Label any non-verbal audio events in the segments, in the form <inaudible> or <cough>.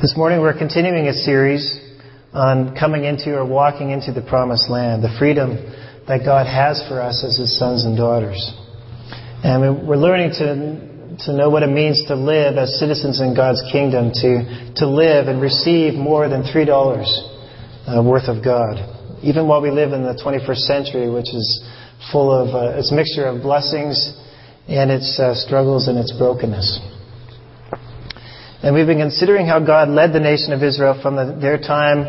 This morning we're continuing a series on coming into or walking into the promised land, the freedom that God has for us as His sons and daughters. And we're learning to, to know what it means to live as citizens in God's kingdom, to, to live and receive more than $3 uh, worth of God. Even while we live in the 21st century, which is full of uh, its mixture of blessings and its uh, struggles and its brokenness. And we've been considering how God led the nation of Israel from the, their time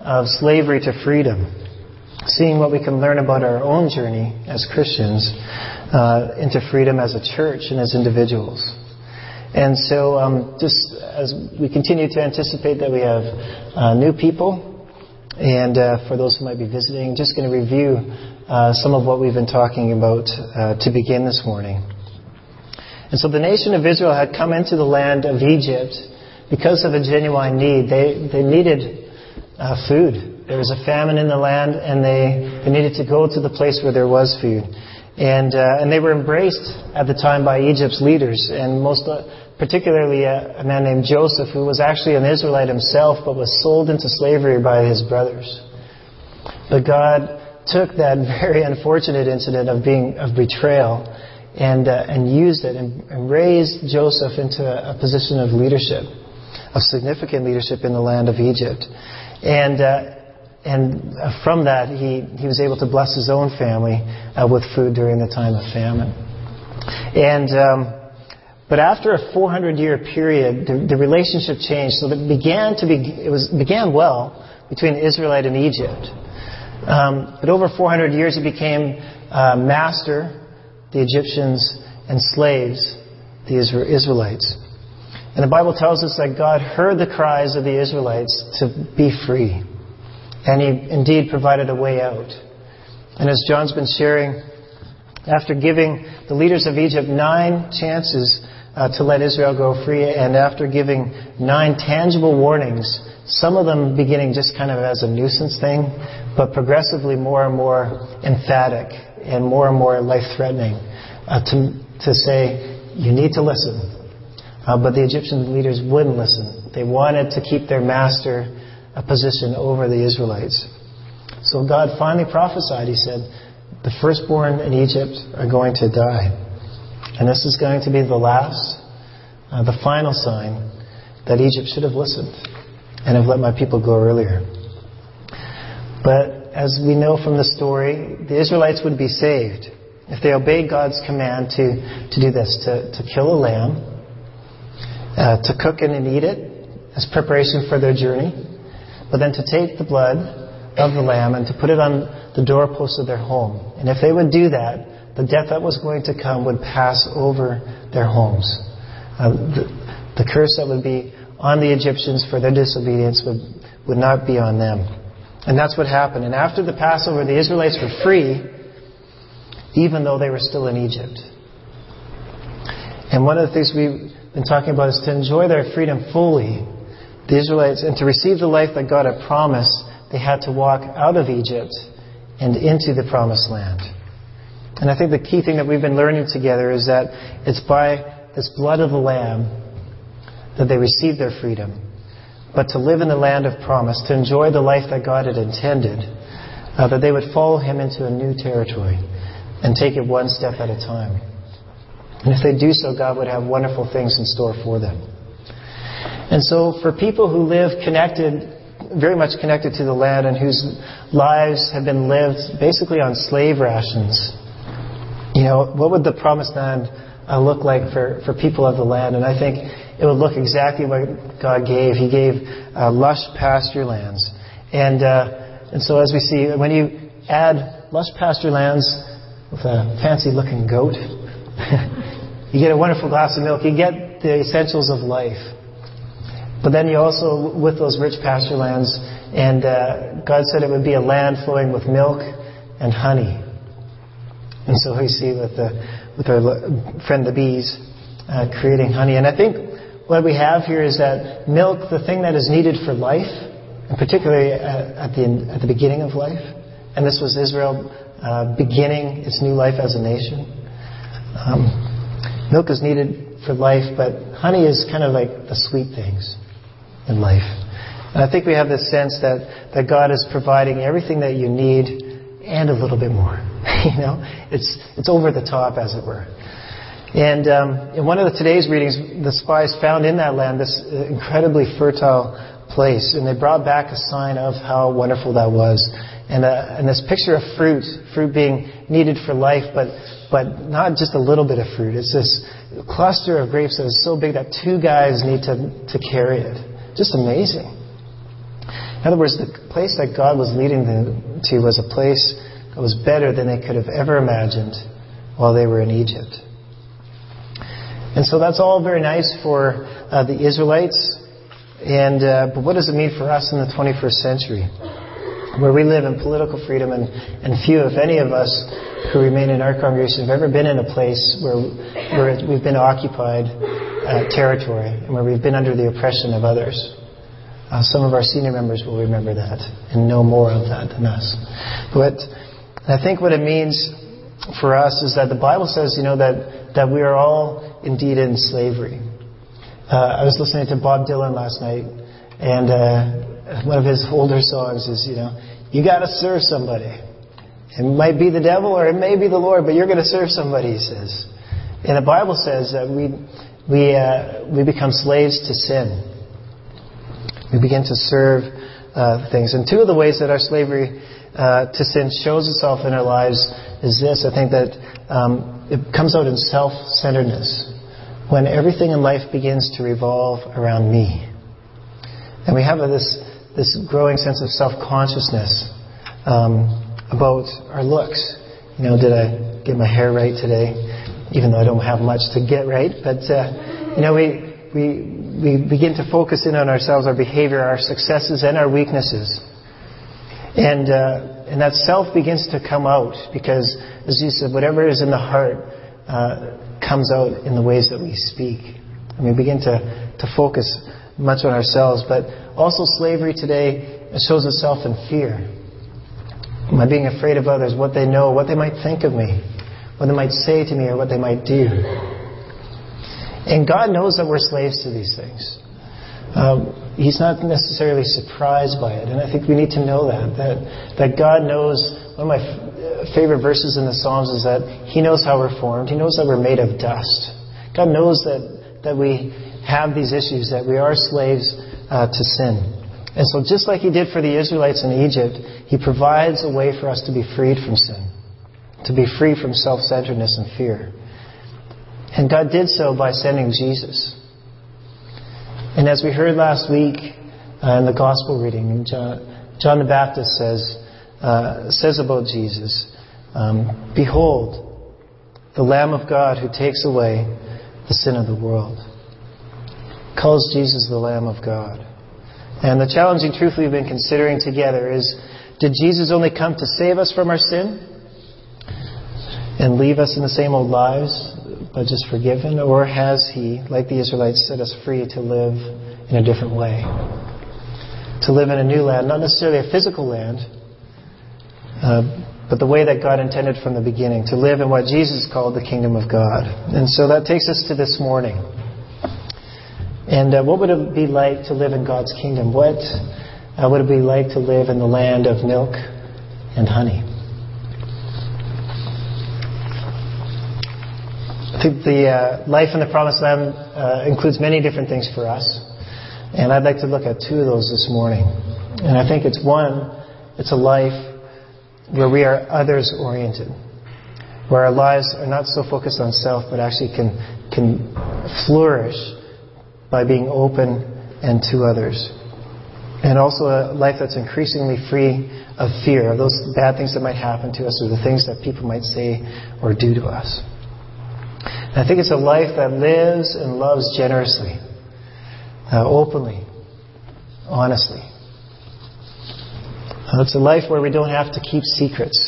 of slavery to freedom, seeing what we can learn about our own journey as Christians uh, into freedom as a church and as individuals. And so, um, just as we continue to anticipate that we have uh, new people, and uh, for those who might be visiting, just going to review uh, some of what we've been talking about uh, to begin this morning. And so the nation of Israel had come into the land of Egypt because of a genuine need. They, they needed uh, food. There was a famine in the land, and they, they needed to go to the place where there was food. And, uh, and they were embraced at the time by Egypt's leaders, and most uh, particularly a, a man named Joseph, who was actually an Israelite himself, but was sold into slavery by his brothers. But God took that <laughs> very unfortunate incident of being of betrayal and, uh, and used it and, and, raised Joseph into a, position of leadership, of significant leadership in the land of Egypt. And, uh, and from that, he, he was able to bless his own family uh, with food during the time of famine. And, um, but after a 400 year period, the, the relationship changed. So it began to be, it was, began well between Israelite and Egypt. Um, but over 400 years, he became uh, master the Egyptians, and slaves, the Israelites. And the Bible tells us that God heard the cries of the Israelites to be free. And He indeed provided a way out. And as John's been sharing, after giving the leaders of Egypt nine chances uh, to let Israel go free, and after giving nine tangible warnings, some of them beginning just kind of as a nuisance thing, but progressively more and more emphatic and more and more life threatening uh, to, to say, you need to listen. Uh, but the Egyptian leaders wouldn't listen. They wanted to keep their master a position over the Israelites. So God finally prophesied. He said, The firstborn in Egypt are going to die. And this is going to be the last, uh, the final sign that Egypt should have listened and have let my people go earlier. But as we know from the story, the Israelites would be saved if they obeyed God's command to, to do this, to, to kill a lamb, uh, to cook it and eat it as preparation for their journey, but then to take the blood of the lamb and to put it on the doorpost of their home. And if they would do that, the death that was going to come would pass over their homes. Uh, the, the curse that would be on the Egyptians for their disobedience would, would not be on them. And that's what happened. And after the Passover, the Israelites were free, even though they were still in Egypt. And one of the things we've been talking about is to enjoy their freedom fully. The Israelites, and to receive the life that God had promised, they had to walk out of Egypt and into the promised land. And I think the key thing that we've been learning together is that it's by this blood of the Lamb that they received their freedom but to live in the land of promise, to enjoy the life that God had intended, uh, that they would follow Him into a new territory and take it one step at a time. And if they do so, God would have wonderful things in store for them. And so, for people who live connected, very much connected to the land and whose lives have been lived basically on slave rations, you know, what would the promised land uh, look like for, for people of the land? And I think it would look exactly what God gave. He gave uh, lush pasture lands. And, uh, and so as we see, when you add lush pasture lands with a fancy looking goat, <laughs> you get a wonderful glass of milk. You get the essentials of life. But then you also, with those rich pasture lands, and uh, God said it would be a land flowing with milk and honey. And so we see with, the, with our friend the bees uh, creating honey. And I think what we have here is that milk, the thing that is needed for life, and particularly at the, at the beginning of life, and this was Israel uh, beginning its new life as a nation. Um, milk is needed for life, but honey is kind of like the sweet things. in life. And I think we have this sense that, that God is providing everything that you need and a little bit more. <laughs> you know, it's, it's over the top, as it were. And um, in one of the, today's readings, the spies found in that land this incredibly fertile place, and they brought back a sign of how wonderful that was. And, uh, and this picture of fruit, fruit being needed for life, but, but not just a little bit of fruit. It's this cluster of grapes that is so big that two guys need to, to carry it. Just amazing. In other words, the place that God was leading them to was a place that was better than they could have ever imagined while they were in Egypt. And so that's all very nice for uh, the Israelites. And uh, but what does it mean for us in the 21st century, where we live in political freedom, and, and few, if any, of us who remain in our congregation have ever been in a place where where we've been occupied uh, territory and where we've been under the oppression of others. Uh, some of our senior members will remember that and know more of that than us. But I think what it means for us is that the Bible says, you know, that, that we are all indeed in slavery. Uh, I was listening to Bob Dylan last night, and uh, one of his older songs is, you know, you got to serve somebody. It might be the devil or it may be the Lord, but you're going to serve somebody, he says. And the Bible says that we, we, uh, we become slaves to sin. We begin to serve uh, things. And two of the ways that our slavery uh, to sin shows itself in our lives is this. I think that um, it comes out in self-centeredness when everything in life begins to revolve around me. And we have this, this growing sense of self-consciousness um, about our looks. You know, did I get my hair right today? Even though I don't have much to get right. But, uh, you know, we, we, we begin to focus in on ourselves, our behavior, our successes, and our weaknesses. And, uh, and that self begins to come out because, as you said, whatever is in the heart uh, comes out in the ways that we speak. And we begin to, to focus much on ourselves. But also, slavery today shows itself in fear. I being afraid of others, what they know, what they might think of me, what they might say to me, or what they might do? And God knows that we're slaves to these things. Um, he's not necessarily surprised by it. And I think we need to know that, that, that God knows, one of my f- favorite verses in the Psalms is that He knows how we're formed. He knows that we're made of dust. God knows that, that we have these issues, that we are slaves uh, to sin. And so just like He did for the Israelites in Egypt, He provides a way for us to be freed from sin, to be free from self-centeredness and fear. And God did so by sending Jesus. And as we heard last week uh, in the gospel reading, John, John the Baptist says, uh, says about Jesus, um, Behold, the Lamb of God who takes away the sin of the world. Calls Jesus the Lamb of God. And the challenging truth we've been considering together is did Jesus only come to save us from our sin and leave us in the same old lives? But just forgiven? Or has He, like the Israelites, set us free to live in a different way? To live in a new land, not necessarily a physical land, uh, but the way that God intended from the beginning, to live in what Jesus called the kingdom of God. And so that takes us to this morning. And uh, what would it be like to live in God's kingdom? What uh, would it be like to live in the land of milk and honey? I think the uh, life in the Promised Land uh, includes many different things for us. And I'd like to look at two of those this morning. And I think it's one, it's a life where we are others oriented, where our lives are not so focused on self, but actually can, can flourish by being open and to others. And also a life that's increasingly free of fear, of those bad things that might happen to us or the things that people might say or do to us. I think it's a life that lives and loves generously, uh, openly, honestly. Uh, it's a life where we don't have to keep secrets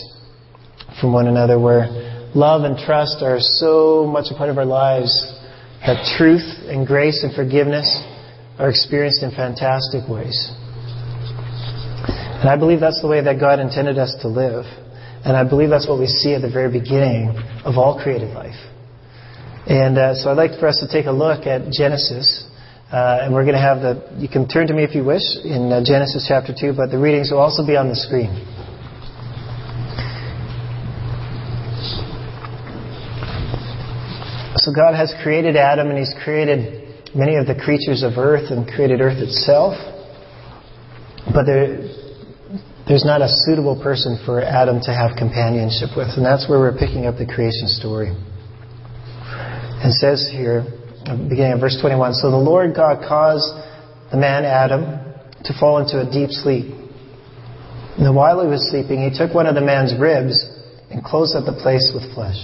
from one another, where love and trust are so much a part of our lives that truth and grace and forgiveness are experienced in fantastic ways. And I believe that's the way that God intended us to live. And I believe that's what we see at the very beginning of all created life. And uh, so I'd like for us to take a look at Genesis Uh, and we're going to have the, you can turn to me if you wish in uh, Genesis chapter 2, but the readings will also be on the screen. So God has created Adam and He's created many of the creatures of earth and created earth itself. But there, there's not a suitable person for Adam to have companionship with. And that's where we're picking up the creation story. It says here, beginning of verse 21, So the Lord God caused the man Adam to fall into a deep sleep. And while he was sleeping, he took one of the man's ribs and closed up the place with flesh.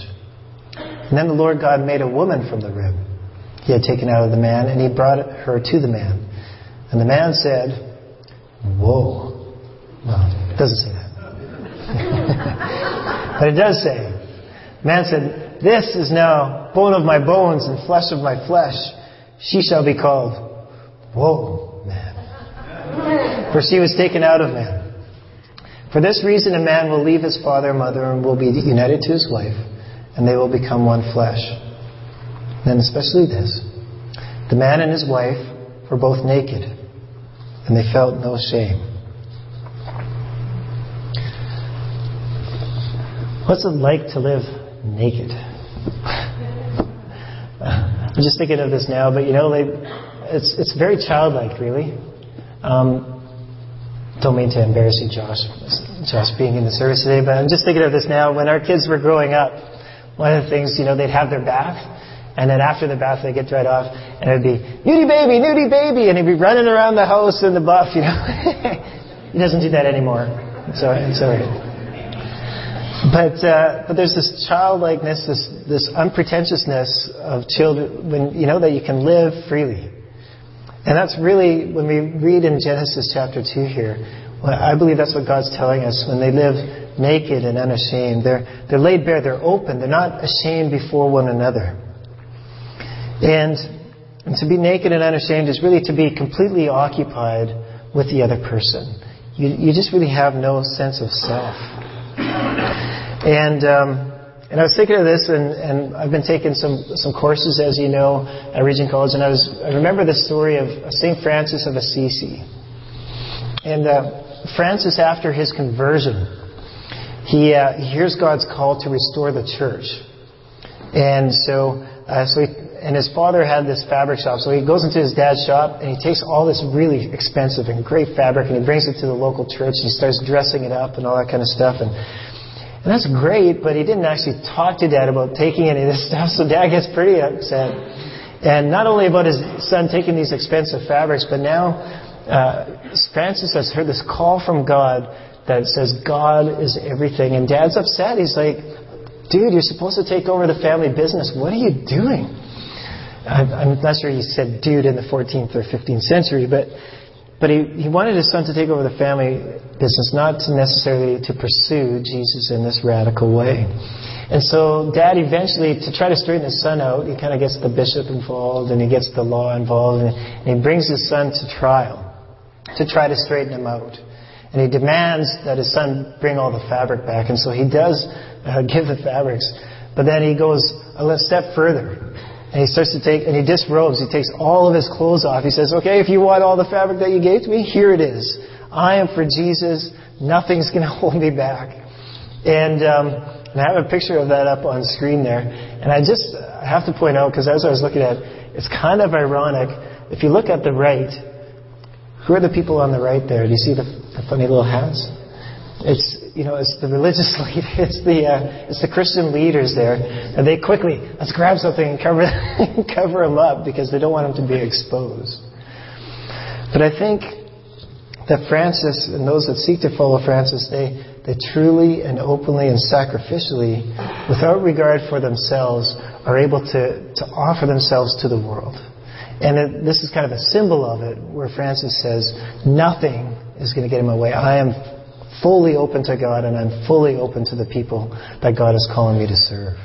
And then the Lord God made a woman from the rib he had taken out of the man, and he brought her to the man. And the man said, Whoa. Well, it doesn't say that. <laughs> but it does say, man said, This is now bone of my bones and flesh of my flesh. She shall be called, Whoa, man. For she was taken out of man. For this reason, a man will leave his father and mother and will be united to his wife, and they will become one flesh. And especially this the man and his wife were both naked, and they felt no shame. What's it like to live naked? I'm just thinking of this now, but you know, they, it's it's very childlike, really. Um, don't mean to embarrass you, Josh, Josh being in the service today, but I'm just thinking of this now. When our kids were growing up, one of the things, you know, they'd have their bath, and then after the bath, they'd get dried off, and it'd be, nudie baby, nudie baby, and he'd be running around the house in the buff, you know. <laughs> he doesn't do that anymore. So it's. But, uh, but there's this childlikeness, this, this unpretentiousness of children, when, you know, that you can live freely. And that's really, when we read in Genesis chapter 2 here, well, I believe that's what God's telling us. When they live naked and unashamed, they're, they're laid bare, they're open, they're not ashamed before one another. And, and to be naked and unashamed is really to be completely occupied with the other person. You, you just really have no sense of self. And um, and I was thinking of this, and, and I've been taking some some courses, as you know, at Regent College, and I was I remember the story of Saint Francis of Assisi. And uh, Francis, after his conversion, he, uh, he hears God's call to restore the church, and so uh, so he, and his father had this fabric shop, so he goes into his dad's shop and he takes all this really expensive and great fabric and he brings it to the local church and he starts dressing it up and all that kind of stuff. And and that's great, but he didn't actually talk to dad about taking any of this <laughs> stuff, so dad gets pretty upset. And not only about his son taking these expensive fabrics, but now uh, Francis has heard this call from God that says God is everything. And dad's upset. He's like, dude, you're supposed to take over the family business. What are you doing? I'm not sure he said dude in the 14th or 15th century, but but he, he wanted his son to take over the family business, not to necessarily to pursue Jesus in this radical way. And so dad eventually, to try to straighten his son out, he kind of gets the bishop involved and he gets the law involved and, and he brings his son to trial to try to straighten him out. And he demands that his son bring all the fabric back. And so he does uh, <laughs> give the fabrics. But then he goes a step further. And he starts to take, and he disrobes. He takes all of his clothes off. He says, okay, if you want all the fabric that you gave to me, here it is. I am for Jesus. Nothing's going <laughs> to hold me back. And, um, and I have a picture of that up on screen there. And I just I have to point out, because as I was looking at it, it's kind of ironic. If you look at the right, who are the people on the right there? Do you see the, the funny little hats? It's you know, it's the religious <laughs> leader, it's the uh, it's the Christian leaders there, and they quickly let's grab something and cover <laughs> cover them up because they don't want them to be exposed. But I think that Francis and those that seek to follow Francis, they they truly and openly and sacrificially, without regard for themselves, are able to to offer themselves to the world. And it, this is kind of a symbol of it, where Francis says, "Nothing is going to get in my way. I am fully open to God and I'm fully open to the people that God is calling me to serve.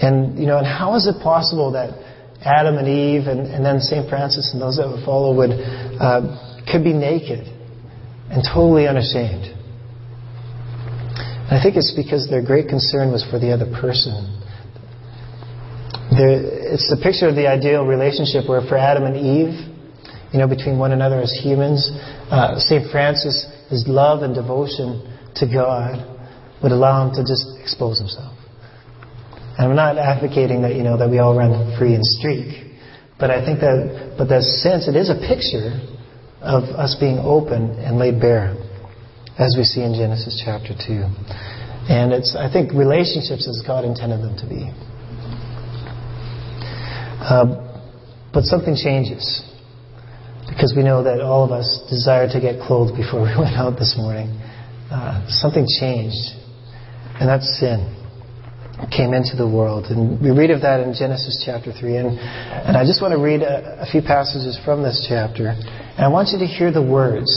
And, you know, and how is it possible that Adam and Eve and, and then St. Francis and those that would follow would, uh, could be naked and totally unashamed? And I think it's because their great concern was for the other person. there, it's the picture of the ideal relationship where for Adam and Eve, you know, between one another as humans, uh, St. Francis, his love and devotion to God would allow him to just expose himself. And I'm not advocating that, you know, that we all run free and streak. But I think that, but that sense, it is a picture of us being open and laid bare, as we see in Genesis chapter 2. And it's, I think, relationships as God intended them to be. Uh, but something changes. Because we know that all of us desire to get clothed before <laughs> we went out this morning. Uh, something changed. And that's sin. Came into the world. And we read of that in Genesis chapter 3. And, and I just want to read a, a few passages from this chapter. And I want you to hear the words.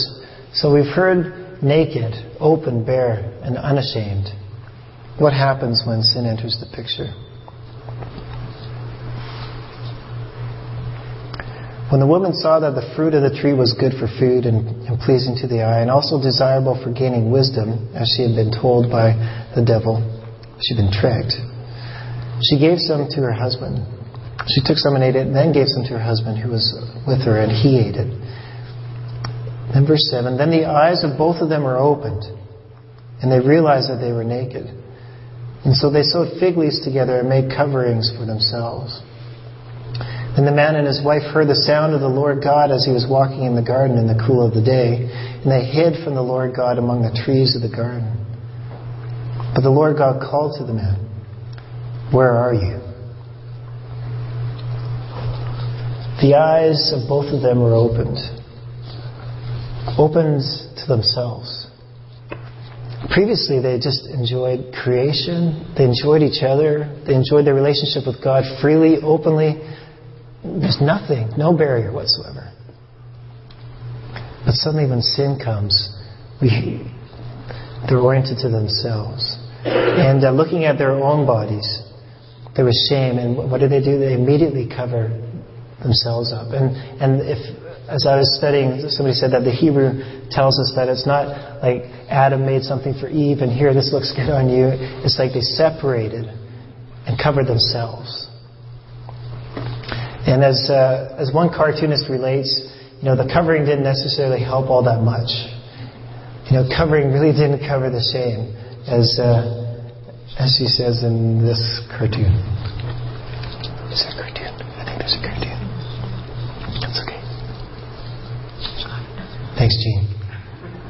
So we've heard naked, open, bare, and unashamed. What happens when sin enters the picture? When the woman saw that the fruit of the tree was good for food and, and, pleasing to the eye, and also desirable for gaining wisdom, as she had been told by the devil, she'd been tricked, she gave some to her husband. She took some and ate it, and then gave some to her husband who was with her, and he ate it. Then verse 7 Then the eyes of both of them were opened, and they realized that they were naked. And so they sewed fig leaves together and made coverings for themselves. And the man and his wife heard the sound of the Lord God as he was walking in the garden in the cool of the day, and they hid from the Lord God among the trees of the garden. But the Lord God called to the man, Where are you? The eyes of both of them were opened, opened to themselves. Previously, they just enjoyed creation, they enjoyed each other, they enjoyed their relationship with God freely, openly there's nothing, no barrier whatsoever. But suddenly, when sin comes, we, they're oriented to themselves. And uh, looking at their own bodies, there was shame. And what do they do? They immediately cover themselves up. And, and if, as I was studying, somebody said that the Hebrew tells us that it's not like Adam made something for Eve and here, this looks good on you. It's like they separated and covered themselves. And as, uh, as one cartoonist relates, you know, the covering didn't necessarily help all that much. You know, covering really didn't cover the shame, as, uh, as she says in this cartoon. Is there a cartoon? I think there's a cartoon. That's okay. Thanks, Gene.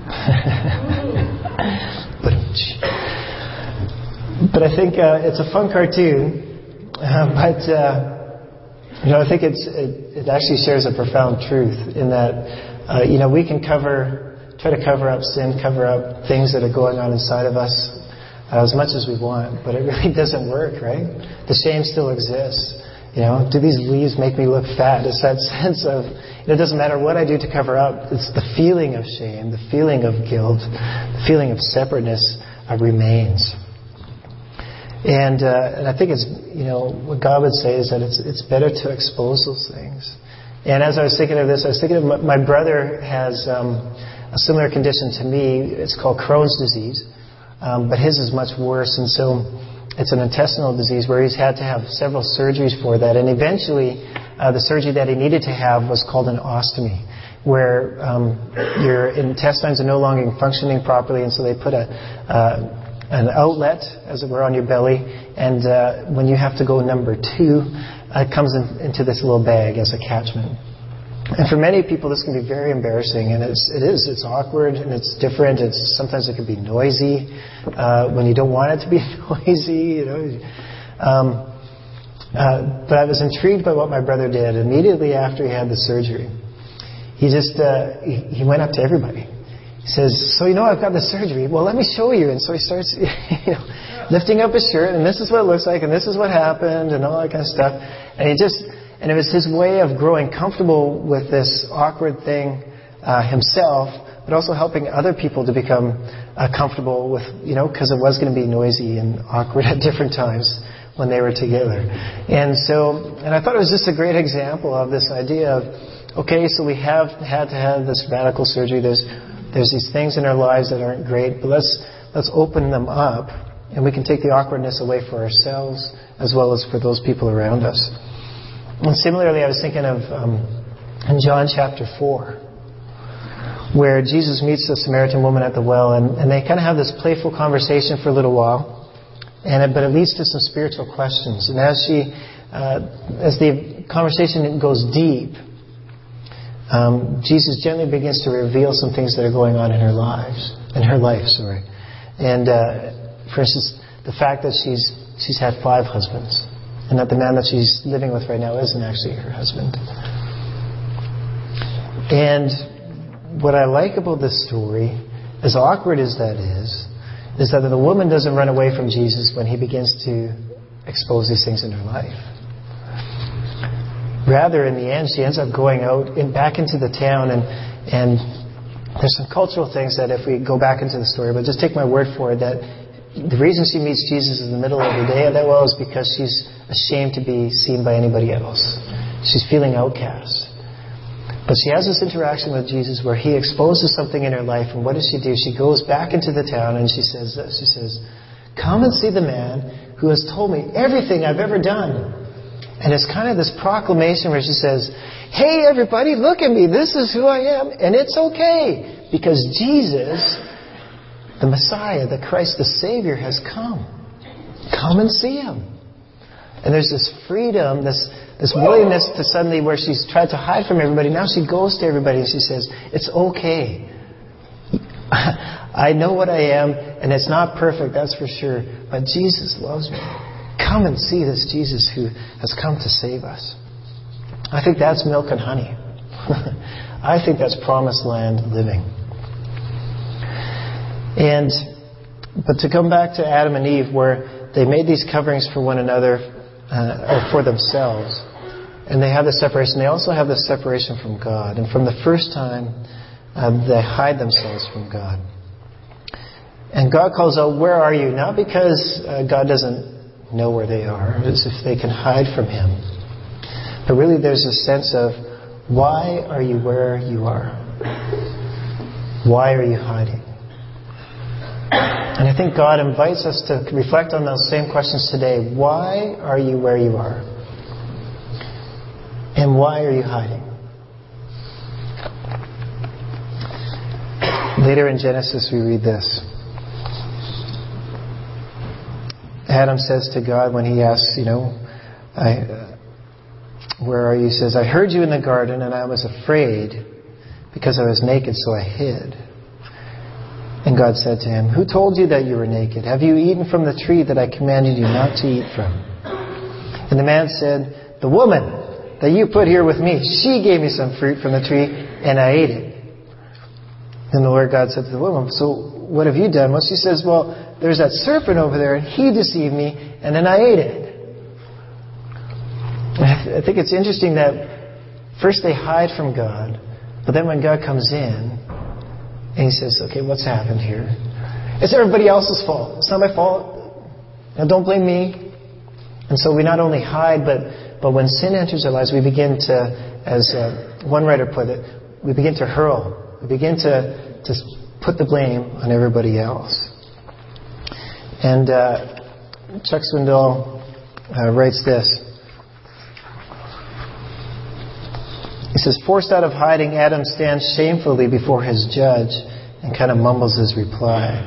<laughs> but I think uh, it's a fun cartoon, <laughs> uh, but you know, I think it's, it, it actually shares a profound truth in that, uh, you know, we can cover, try to cover up sin, cover up things that are going on inside of us uh, as much as we want, but it really <laughs> doesn't work, right? The shame still exists. You know, do these leaves make me look fat? It's that <laughs> sense of, you know it doesn't matter what I do to cover up, it's the feeling of shame, the feeling of guilt, the feeling of separateness uh, remains. And, uh, and I think it's, you know, what God would say is that it's, it's better to expose those things. And as I was thinking of this, I was thinking of my, my brother has um, a similar condition to me. It's called Crohn's disease, um, but his is much worse. And so it's an intestinal disease where he's had to have several surgeries for that. And eventually, uh, the surgery that he needed to have was called an ostomy, where um, your intestines are no longer functioning properly, and so they put a uh, an outlet, as it were, on your belly. And uh, when you have to go number two, uh, it comes in, into this little bag as a catchment. And for many people, this can be very embarrassing, and it's, it is. It's awkward and it's different. It's sometimes it can be noisy uh, when you don't want it to be <laughs> noisy. You know. Um, uh, but I was intrigued by what my brother did immediately after he had the surgery. He just uh, he, he went up to everybody he says, So you know I've got the surgery. Well, let me show you. And so he starts <laughs> you know, lifting up his shirt, and this is what it looks like, and this is what happened, and all that kind of stuff. And he just, and it was his way of growing comfortable with this awkward thing uh, himself, but also helping other people to become uh, comfortable with, you know, because it was going to be noisy and awkward <laughs> at different times when they were together. And so, and I thought it was just a great example of this idea of, okay, so we have had to have this radical surgery. There's there's these things in our lives that aren't great, but let's let's open them up And we can take the awkwardness away for ourselves as well as for those people around us. And similarly, I was thinking of um, in John chapter 4, where Jesus meets the Samaritan woman at the well, and, and they kind of have this playful conversation for a little while, and it, but it leads to some spiritual questions. And as she, uh, as the conversation goes deep, um, Jesus gently begins to reveal some things that are going on in her lives, in her life, sorry. And uh, for instance, the fact that she's she's had five husbands, and that the man that she's living with right now isn't actually her husband. And what I like about this story, as awkward as that is, is that the woman doesn't run away from Jesus when he begins to expose these things in her life. Rather, in the end, she ends up going out in, back into the town, and, and there's some cultural things that if we go back into the story, but just take my word for it, that the reason she meets Jesus in the middle of the day at that well is because she's ashamed to be seen by anybody else. She's feeling outcast. But she has this interaction with Jesus where he exposes something in her life, and what does she do? She goes back into the town and she says this. She says, Come and see the man who has told me everything I've ever done. And it's kind of this proclamation where she says, Hey, everybody, look at me. This is who I am. And it's okay because Jesus, the Messiah, the Christ, the Savior, has come. Come and see him. And there's this freedom, this, this willingness to suddenly, where she's tried to hide from everybody, now she goes to everybody and she says, It's okay. <laughs> I know what I am, and it's not perfect, that's for sure, but Jesus loves me. Come and see this Jesus who has come to save us. I think that's milk and honey. <laughs> I think that's promised land living. And, but to come back to Adam and Eve, where they made these coverings for one another, uh, or for themselves, and they have the separation, they also have the separation from God. And from the first time, uh, they hide themselves from God. And God calls out, Where are you? Not because uh, God doesn't know where they are, as if they can hide from Him. But really, there's a sense of why are you where you are? Why are you hiding? And I think God invites us to reflect on those same questions today. Why are you where you are? And why are you hiding? Later in Genesis, we read this. Adam says to God when he asks, you know, I, where are you? He says, I heard you in the garden and I was afraid because I was naked, so I hid. And God said to him, Who told you that you were naked? Have you eaten from the tree that I commanded you not to eat from? And the man said, The woman that you put here with me, she gave me some fruit from the tree and I ate it. And the Lord God said to the woman, So what have you done? Well, she says, Well, there's that serpent over there, and he deceived me, and then I ate it. I think it's interesting that first they hide from God, but then when God comes in, and he says, Okay, what's happened here? It's everybody else's fault. It's not my fault. Now, don't blame me. And so we not only hide, but, but when sin enters our lives, we begin to, as uh, one writer put it, we begin to hurl. We begin to, to put the blame on everybody else. And uh, Chuck Swindoll uh, writes this. He says, Forced out of hiding, Adam stands shamefully before his judge and kind of mumbles his reply.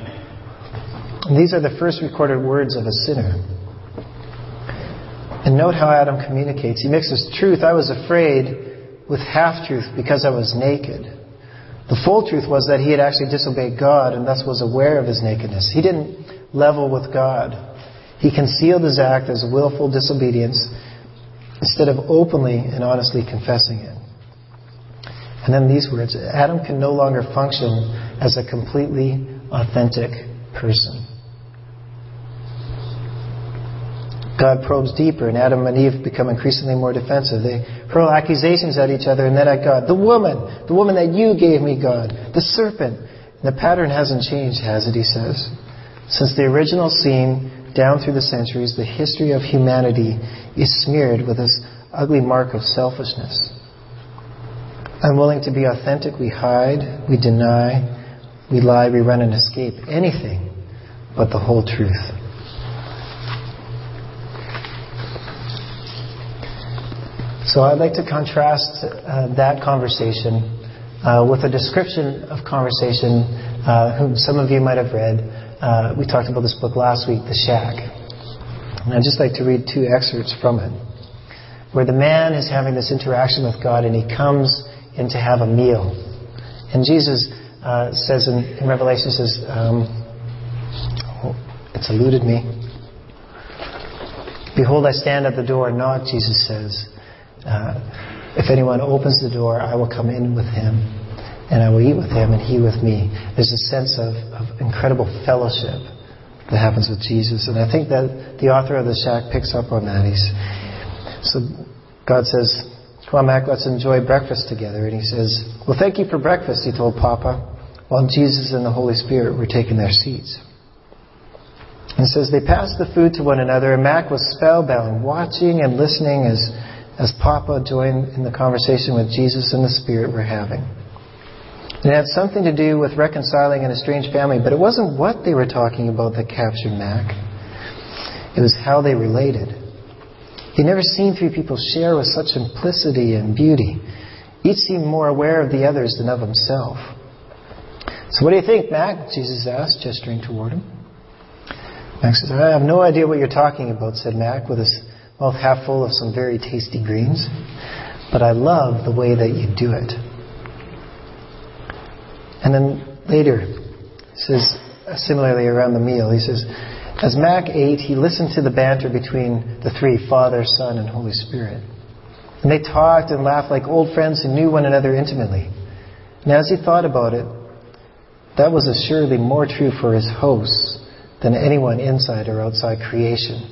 And these are the first recorded words of a sinner. And note how Adam communicates. He mixes truth, I was afraid, with half truth because I was naked. The full truth was that he had actually disobeyed God and thus was aware of his nakedness. He didn't level with God. He concealed his act as willful disobedience instead of openly and honestly confessing it. And then these words Adam can no longer function as a completely authentic person. God probes deeper, and Adam and Eve become increasingly more defensive. They hurl accusations at each other and then at God. The woman, the woman that you gave me, God, the serpent. And the pattern hasn't changed, has it? He says. Since the original scene down through the centuries, the history of humanity is smeared with this ugly mark of selfishness. Unwilling to be authentic, we hide, we deny, we lie, we run and escape anything but the whole truth. So I'd like to contrast uh, that conversation uh, with a description of conversation, uh, whom some of you might have read, uh, we talked about this book last week, The Shack. And I'd just like to read two excerpts from it, where the man is having this interaction with God and he comes in to have a meal. And Jesus uh, says in, in, Revelation, says, um, oh, it's eluded me. Behold, I stand at the door and knock, Jesus says. Uh, if anyone opens the door, I will come in with him, and I will eat with him, and he with me. There's a sense of, of incredible fellowship that happens with Jesus. And I think that the author of the shack picks up on that. He's, so God says, Come Mac, let's enjoy breakfast together. And he says, Well, thank you for breakfast, he told Papa, while Jesus and the Holy Spirit were taking their seats. And says they passed the food to one another, and Mac was spellbound, watching and listening as, as Papa joined in the conversation with Jesus and the Spirit were having. It had something to do with reconciling an estranged family, but it wasn't what they were talking about that captured Mac. It was how they related. He'd never seen three people share with such simplicity and beauty. Each seemed more aware of the others than of himself. So, what do you think, Mac? Jesus asked, gesturing toward him. Mac says, I have no idea what you're talking about, said Mac, with his mouth half full of some very tasty greens. But I love the way that you do it. And then later, says, similarly around the meal, he says, as Mac ate, he listened to the banter between the three Father, Son, and Holy Spirit. And they talked and laughed like old friends who knew one another intimately. And as he thought about it, that was assuredly more true for his hosts than anyone inside or outside creation.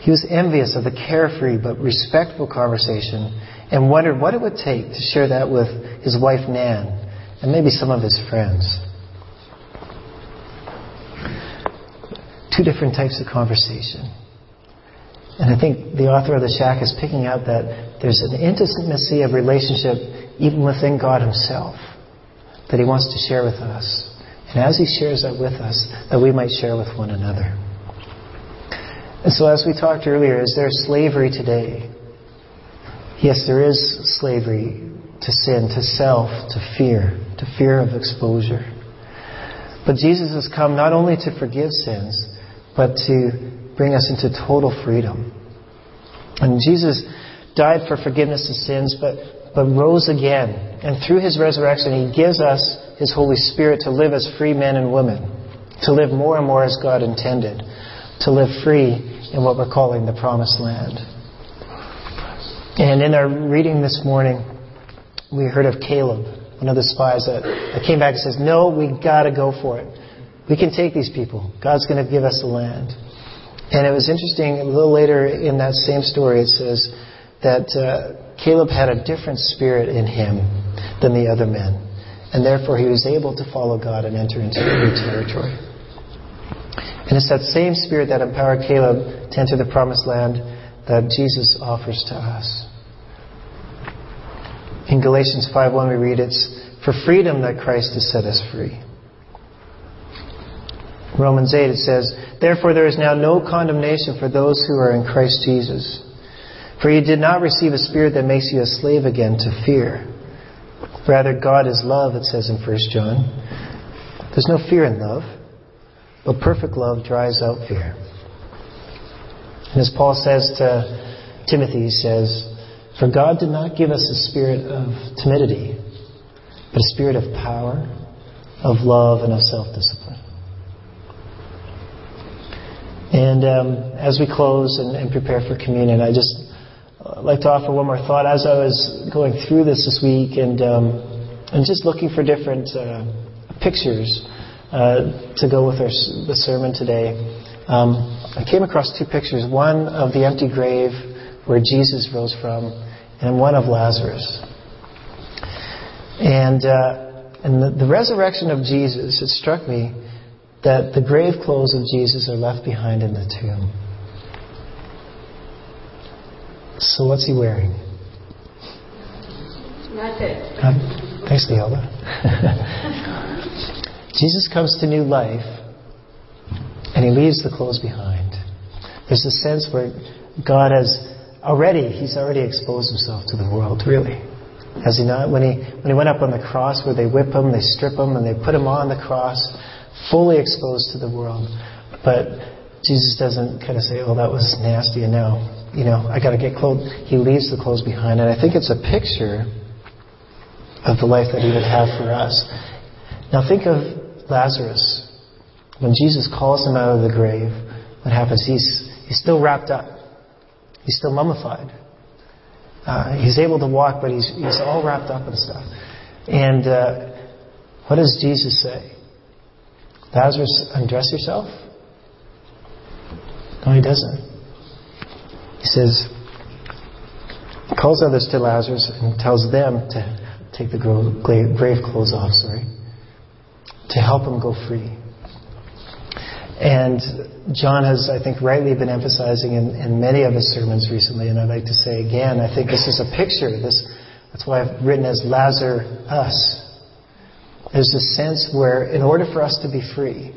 He was envious of the carefree but respectful conversation and wondered what it would take to share that with his wife Nan and maybe some of his friends. two different types of conversation. And I think the author of The Shack is picking out that there's an intimacy of relationship even within God Himself that He wants to share with us. And as He shares that with us, that we might share with one another. And so, as we talked earlier, is there slavery today? Yes, there is slavery to sin, to self, to fear, to fear of exposure. But Jesus has come not only to forgive sins, but to bring us into total freedom. And Jesus died for forgiveness of sins, but, but rose again. And through his resurrection, he gives us his Holy Spirit to live as free men and women, to live more and more as God intended, to live free in what we're calling the promised land. And in our reading this morning, we heard of Caleb, one of the spies that, that came back and says, No, we got to go for it. We can take these people. God's going to give us the land. And it was interesting, a little later in that same story, it says that uh, Caleb had a different spirit in him than the other men. And therefore, he was able to follow God and enter into the new territory. And it's that same spirit that empowered Caleb to enter the promised land that Jesus offers to us. In Galatians 5.1 we read, it's for freedom that Christ has set us free. Romans 8, it says, Therefore there is now no condemnation for those who are in Christ Jesus. For you did not receive a spirit that makes you a slave again to fear. Rather, God is love, it says in 1 John. There's no fear in love, but perfect love drives out fear. And as Paul says to Timothy, he says, For God did not give us a spirit of timidity, but a spirit of power, of love, and of self discipline. And um, as we close and, and, prepare for communion, I just uh, like to offer one more thought. As I was going through this this week and um, and just looking for different uh, pictures uh, to go with our, the sermon today, um, I came across two pictures. One of the empty grave where Jesus rose from, and one of Lazarus. And uh, and the, the resurrection of Jesus, it struck me that the grave clothes of Jesus are left behind in the tomb. So what's he wearing? Nothing. Uh, thanks, Leola. <laughs> Jesus comes to new life and he leaves the clothes behind. There's a sense where God has already, he's already exposed himself to the world, really. Has he not? When he, when he went up on the cross where they whip him, they strip him, and they put him on the cross, fully exposed to the world. But Jesus doesn't kind of say, oh, that was nasty, and now, you know, I got to get clothes. He leaves the clothes behind. And I think it's a picture of the life that he would have for us. Now think of Lazarus. When Jesus calls him out of the grave, what happens? He's, he's still wrapped up. He's still mummified. Uh, he's able to walk, but he's, he's all wrapped up and stuff. And uh, what does Jesus say? Lazarus, undress yourself? No, he doesn't. He says, calls others to Lazarus and tells them to take the grave clothes off, sorry, to help him go free. And John has, I think, rightly been emphasizing in, in, many of his sermons recently, and I'd like to say again, I think this is a picture. This, that's why I've written as Lazar us. There's a sense where, in order for us to be free,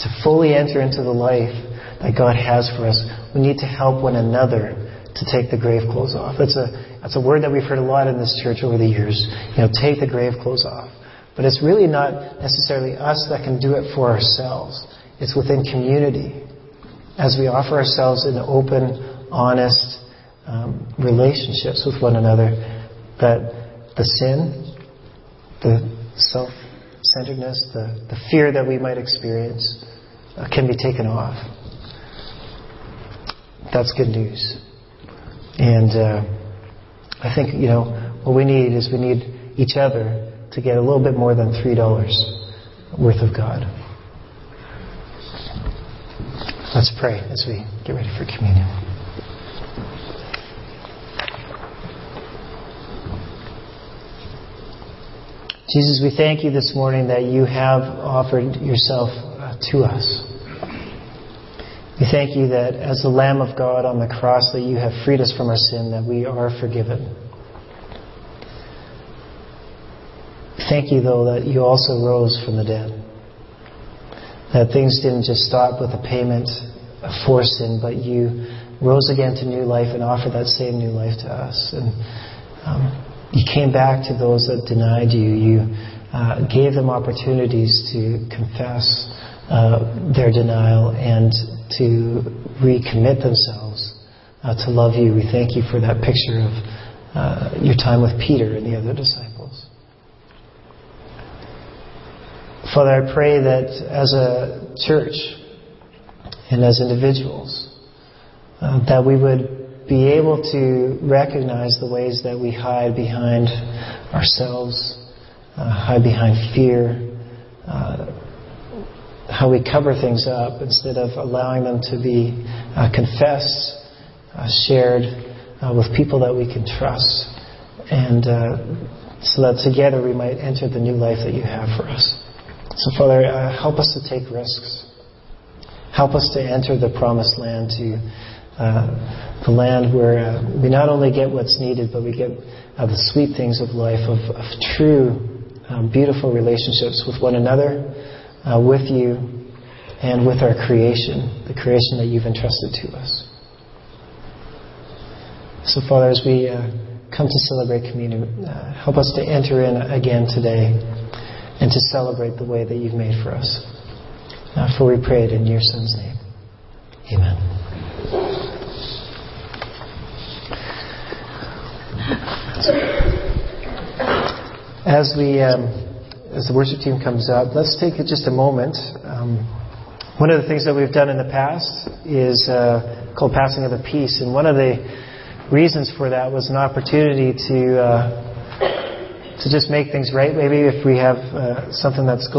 to fully enter into the life that God has for us, we need to help one another to take the grave clothes off. That's a, that's a word that we've heard a lot in this church over the years. You know, take the grave clothes off. But it's really not necessarily us that can do it for ourselves. It's within community. As we offer ourselves in open, honest um, relationships with one another, that the sin, the self centeredness, the, the fear that we might experience uh, can be taken off. That's good news. And uh, I think, you know, what we need is we need each other to get a little bit more than $3 worth of God. Let's pray as we get ready for communion. Jesus, we thank you this morning that you have offered yourself uh, to us. We thank you that as the Lamb of God on the cross that you have freed us from our sin, that we are forgiven. Thank you, though, that you also rose from the dead. That things didn't just stop with the payment for sin, but you rose again to new life and offered that same new life to us. And um, you came back to those that denied you. You uh, gave them opportunities to confess uh, their denial and to recommit themselves uh, to love you. We thank you for that picture of uh, your time with Peter and the other disciples. Father, I pray that as a church and as individuals, uh, that we would be able to recognize the ways that we hide behind ourselves, uh, hide behind fear, uh, how we cover things up instead of allowing them to be uh, confessed, uh, shared uh, with people that we can trust, and so that together we might enter the new life that you have for us. So, Father, uh, help us to take risks. Help us to enter the promised land, to uh, the land where we not only get what's needed, but we get the sweet things of life, of, of true, um, beautiful relationships with one another uh, with you and with our creation, the creation that you've entrusted to us. So, Father, as we uh, come to celebrate communion, uh, help us to enter in again today and to celebrate the way that you've made for us. Uh, for we pray it in your Son's name. Amen. As we um, as the worship team comes up, let's take just a moment. Um, one of the things that we've done in the past is uh, called passing of the peace, and one of the reasons for that was an opportunity to uh, to just make things right. Maybe if we have uh, something that's going